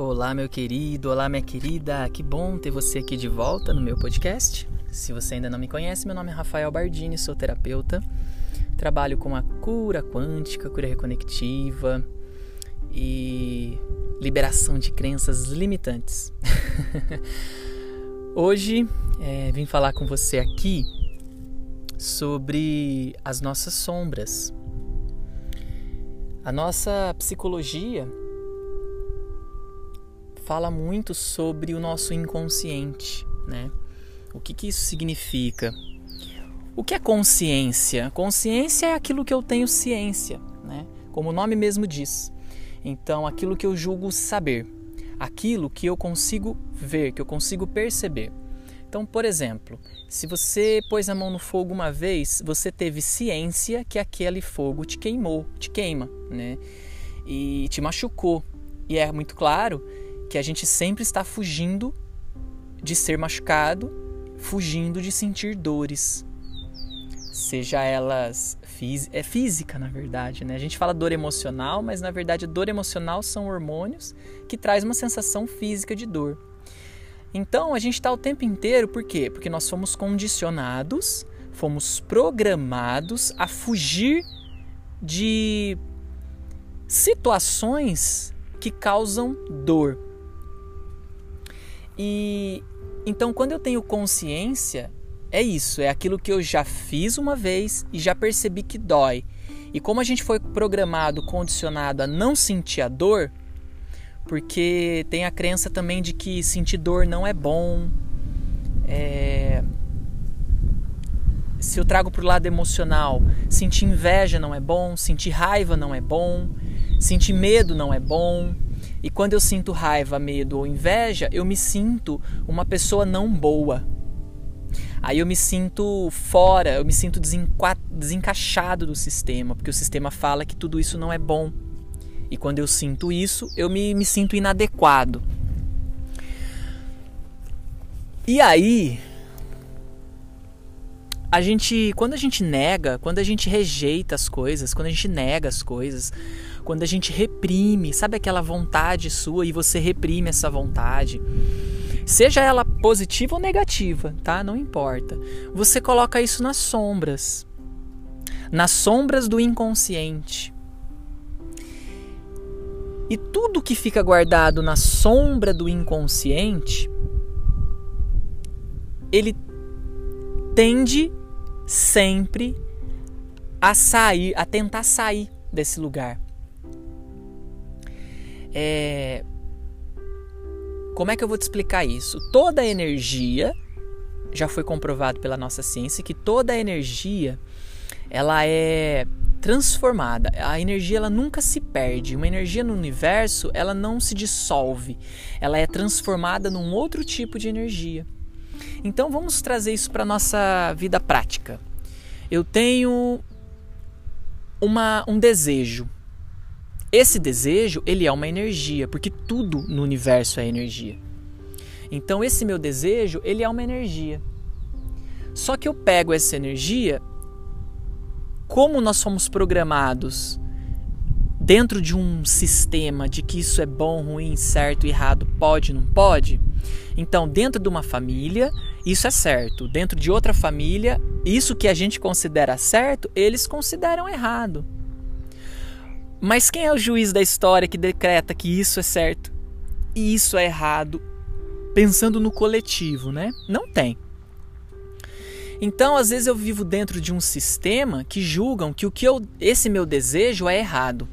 Olá, meu querido, olá, minha querida, que bom ter você aqui de volta no meu podcast. Se você ainda não me conhece, meu nome é Rafael Bardini, sou terapeuta, trabalho com a cura quântica, cura reconectiva e liberação de crenças limitantes. Hoje é, vim falar com você aqui sobre as nossas sombras. A nossa psicologia fala muito sobre o nosso inconsciente, né? O que, que isso significa? O que é consciência? Consciência é aquilo que eu tenho ciência, né? Como o nome mesmo diz. Então, aquilo que eu julgo saber, aquilo que eu consigo ver, que eu consigo perceber. Então, por exemplo, se você pôs a mão no fogo uma vez, você teve ciência que aquele fogo te queimou, te queima, né? E te machucou. E é muito claro que a gente sempre está fugindo de ser machucado, fugindo de sentir dores. Seja elas é física, na verdade, né? A gente fala dor emocional, mas na verdade dor emocional são hormônios que traz uma sensação física de dor. Então a gente está o tempo inteiro, por quê? Porque nós fomos condicionados, fomos programados a fugir de situações que causam dor. E então quando eu tenho consciência, é isso, é aquilo que eu já fiz uma vez e já percebi que dói. E como a gente foi programado, condicionado a não sentir a dor, porque tem a crença também de que sentir dor não é bom. É... Se eu trago para o lado emocional, sentir inveja não é bom, sentir raiva não é bom, sentir medo não é bom. E quando eu sinto raiva, medo ou inveja, eu me sinto uma pessoa não boa. Aí eu me sinto fora, eu me sinto desencaixado do sistema, porque o sistema fala que tudo isso não é bom. E quando eu sinto isso, eu me, me sinto inadequado. E aí, a gente, quando a gente nega, quando a gente rejeita as coisas, quando a gente nega as coisas, quando a gente reprime, sabe aquela vontade sua e você reprime essa vontade, seja ela positiva ou negativa, tá? Não importa. Você coloca isso nas sombras, nas sombras do inconsciente. E tudo que fica guardado na sombra do inconsciente, ele tende sempre a sair, a tentar sair desse lugar. É... Como é que eu vou te explicar isso? Toda energia, já foi comprovado pela nossa ciência que toda energia ela é transformada. A energia ela nunca se perde. Uma energia no universo ela não se dissolve. Ela é transformada num outro tipo de energia. Então vamos trazer isso para nossa vida prática. Eu tenho uma, um desejo. Esse desejo, ele é uma energia, porque tudo no universo é energia. Então esse meu desejo, ele é uma energia. Só que eu pego essa energia, como nós somos programados dentro de um sistema de que isso é bom, ruim, certo, errado, pode, não pode. Então, dentro de uma família, isso é certo. Dentro de outra família, isso que a gente considera certo, eles consideram errado. Mas quem é o juiz da história que decreta que isso é certo e isso é errado, pensando no coletivo, né? Não tem. Então, às vezes eu vivo dentro de um sistema que julgam que o que eu, esse meu desejo é errado.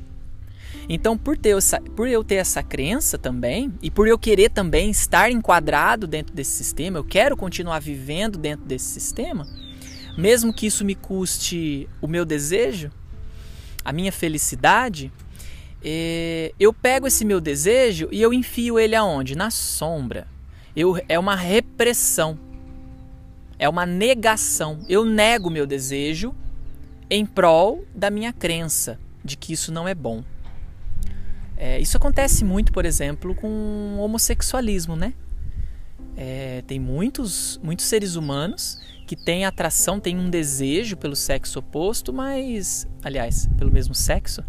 Então, por, ter essa, por eu ter essa crença também, e por eu querer também estar enquadrado dentro desse sistema, eu quero continuar vivendo dentro desse sistema, mesmo que isso me custe o meu desejo, a minha felicidade, é, eu pego esse meu desejo e eu enfio ele aonde? Na sombra. Eu, é uma repressão. É uma negação. Eu nego meu desejo em prol da minha crença de que isso não é bom. É, isso acontece muito, por exemplo, com homossexualismo, né? É, tem muitos, muitos seres humanos que têm atração, têm um desejo pelo sexo oposto, mas, aliás, pelo mesmo sexo,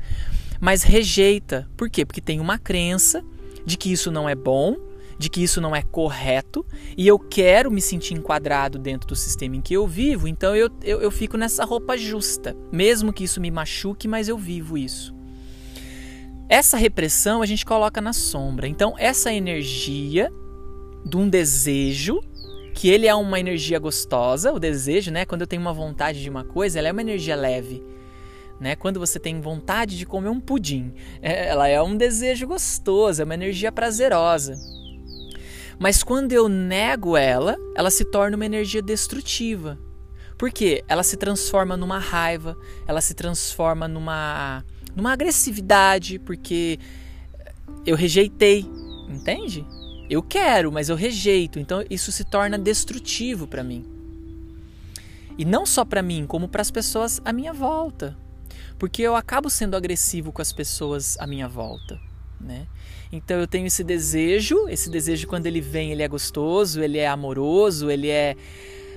mas rejeita. Por quê? Porque tem uma crença de que isso não é bom, de que isso não é correto e eu quero me sentir enquadrado dentro do sistema em que eu vivo, então eu, eu, eu fico nessa roupa justa, mesmo que isso me machuque, mas eu vivo isso. Essa repressão a gente coloca na sombra. Então, essa energia de um desejo, que ele é uma energia gostosa, o desejo, né? Quando eu tenho uma vontade de uma coisa, ela é uma energia leve. Né? Quando você tem vontade de comer um pudim, é, ela é um desejo gostoso, é uma energia prazerosa. Mas quando eu nego ela, ela se torna uma energia destrutiva. Por quê? Ela se transforma numa raiva, ela se transforma numa, numa agressividade, porque eu rejeitei, entende? Eu quero, mas eu rejeito. Então isso se torna destrutivo para mim. E não só para mim, como para as pessoas à minha volta. Porque eu acabo sendo agressivo com as pessoas à minha volta, né? Então eu tenho esse desejo, esse desejo quando ele vem, ele é gostoso, ele é amoroso, ele é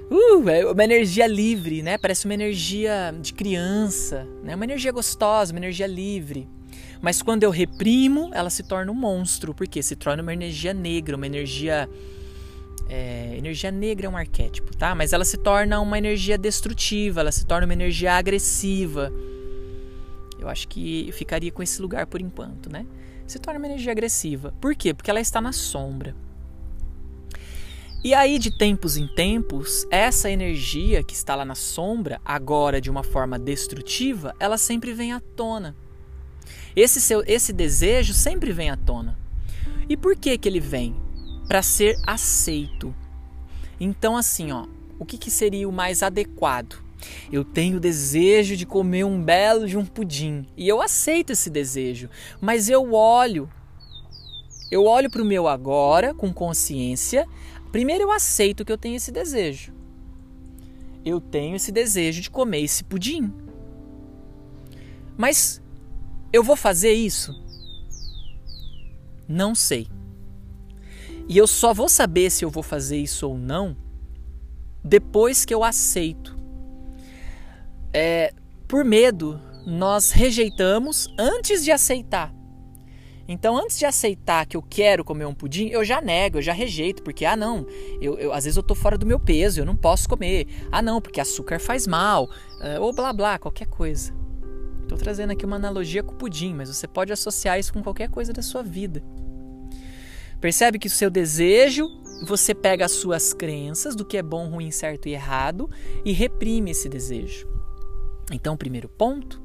uh, é uma energia livre, né? Parece uma energia de criança, né? Uma energia gostosa, uma energia livre. Mas quando eu reprimo, ela se torna um monstro, porque se torna uma energia negra, uma energia é, energia negra é um arquétipo, tá? Mas ela se torna uma energia destrutiva, ela se torna uma energia agressiva. Eu acho que ficaria com esse lugar por enquanto, né? se torna uma energia agressiva. Por quê? Porque ela está na sombra. E aí, de tempos em tempos, essa energia que está lá na sombra, agora de uma forma destrutiva, ela sempre vem à tona. Esse, seu, esse desejo sempre vem à tona. E por que, que ele vem? Para ser aceito. Então, assim, ó, o que, que seria o mais adequado? Eu tenho desejo de comer um belo de um pudim e eu aceito esse desejo, mas eu olho, eu olho para o meu agora com consciência. Primeiro eu aceito que eu tenho esse desejo. Eu tenho esse desejo de comer esse pudim. Mas eu vou fazer isso? Não sei. E eu só vou saber se eu vou fazer isso ou não depois que eu aceito é, por medo, nós rejeitamos antes de aceitar. Então, antes de aceitar que eu quero comer um pudim, eu já nego, eu já rejeito, porque, ah, não, eu, eu às vezes eu tô fora do meu peso, eu não posso comer. Ah, não, porque açúcar faz mal, uh, ou blá blá, qualquer coisa. Estou trazendo aqui uma analogia com o pudim, mas você pode associar isso com qualquer coisa da sua vida. Percebe que o seu desejo, você pega as suas crenças do que é bom, ruim, certo e errado e reprime esse desejo. Então, o primeiro ponto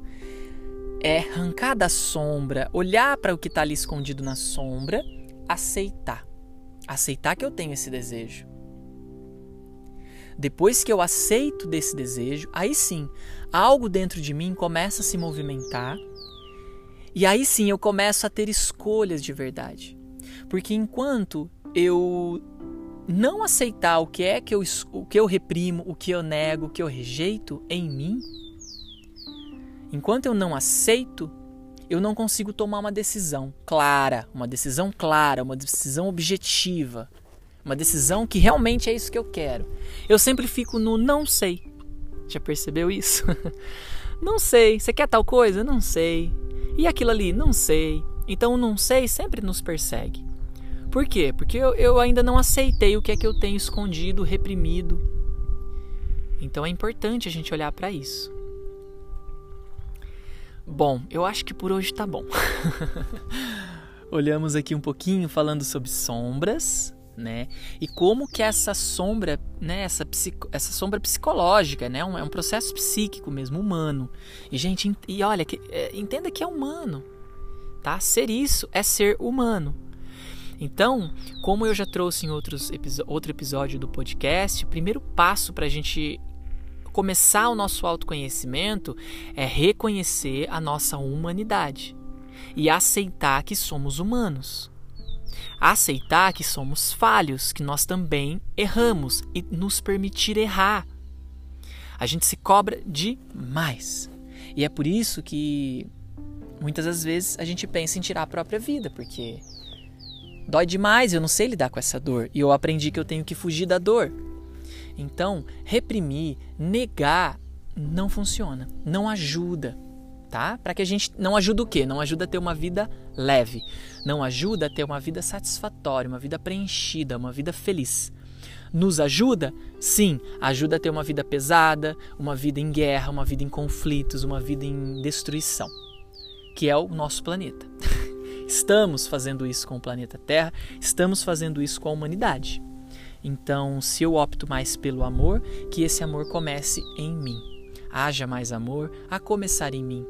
é arrancar da sombra, olhar para o que está ali escondido na sombra, aceitar. Aceitar que eu tenho esse desejo. Depois que eu aceito desse desejo, aí sim, algo dentro de mim começa a se movimentar. E aí sim eu começo a ter escolhas de verdade. Porque enquanto eu não aceitar o que é que eu, o que eu reprimo, o que eu nego, o que eu rejeito em mim, Enquanto eu não aceito, eu não consigo tomar uma decisão clara, uma decisão clara, uma decisão objetiva, uma decisão que realmente é isso que eu quero. Eu sempre fico no não sei. Já percebeu isso? não sei. Você quer tal coisa? Não sei. E aquilo ali? Não sei. Então o não sei sempre nos persegue. Por quê? Porque eu, eu ainda não aceitei o que é que eu tenho escondido, reprimido. Então é importante a gente olhar para isso. Bom, eu acho que por hoje tá bom. Olhamos aqui um pouquinho falando sobre sombras, né? E como que essa sombra, né, essa, psico, essa sombra psicológica, né, um, é um processo psíquico mesmo, humano. E gente, e olha, que, é, entenda que é humano, tá? Ser isso é ser humano. Então, como eu já trouxe em outros outro episódio do podcast, o primeiro passo para a gente começar o nosso autoconhecimento é reconhecer a nossa humanidade e aceitar que somos humanos. Aceitar que somos falhos, que nós também erramos e nos permitir errar. A gente se cobra demais. E é por isso que muitas das vezes a gente pensa em tirar a própria vida, porque dói demais, eu não sei lidar com essa dor e eu aprendi que eu tenho que fugir da dor. Então, reprimir, negar não funciona, não ajuda. Tá? Para que a gente não ajuda o quê? Não ajuda a ter uma vida leve, não ajuda a ter uma vida satisfatória, uma vida preenchida, uma vida feliz. Nos ajuda? Sim, ajuda a ter uma vida pesada, uma vida em guerra, uma vida em conflitos, uma vida em destruição, que é o nosso planeta. Estamos fazendo isso com o planeta Terra, estamos fazendo isso com a humanidade. Então, se eu opto mais pelo amor, que esse amor comece em mim. Haja mais amor a começar em mim.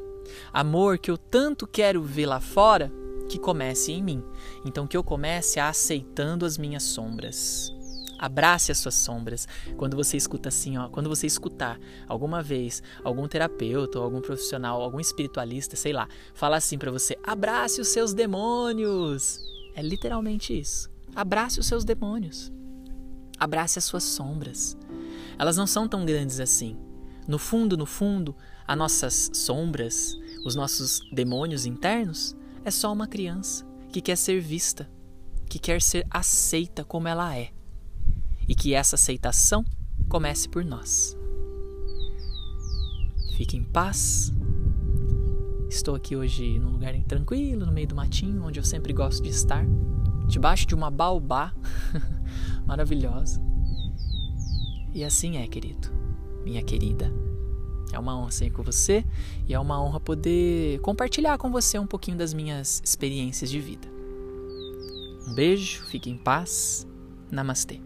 Amor que eu tanto quero ver lá fora, que comece em mim. Então, que eu comece aceitando as minhas sombras. Abrace as suas sombras. Quando você escuta assim, ó, quando você escutar alguma vez algum terapeuta, algum profissional, algum espiritualista, sei lá, falar assim para você: "Abrace os seus demônios". É literalmente isso. Abrace os seus demônios. Abrace as suas sombras. Elas não são tão grandes assim. No fundo, no fundo, as nossas sombras, os nossos demônios internos, é só uma criança que quer ser vista, que quer ser aceita como ela é e que essa aceitação comece por nós. Fique em paz. Estou aqui hoje num lugar tranquilo, no meio do matinho, onde eu sempre gosto de estar, debaixo de uma baobá maravilhosa. E assim é, querido, minha querida. É uma honra ser com você e é uma honra poder compartilhar com você um pouquinho das minhas experiências de vida. Um beijo, fique em paz. Namastê.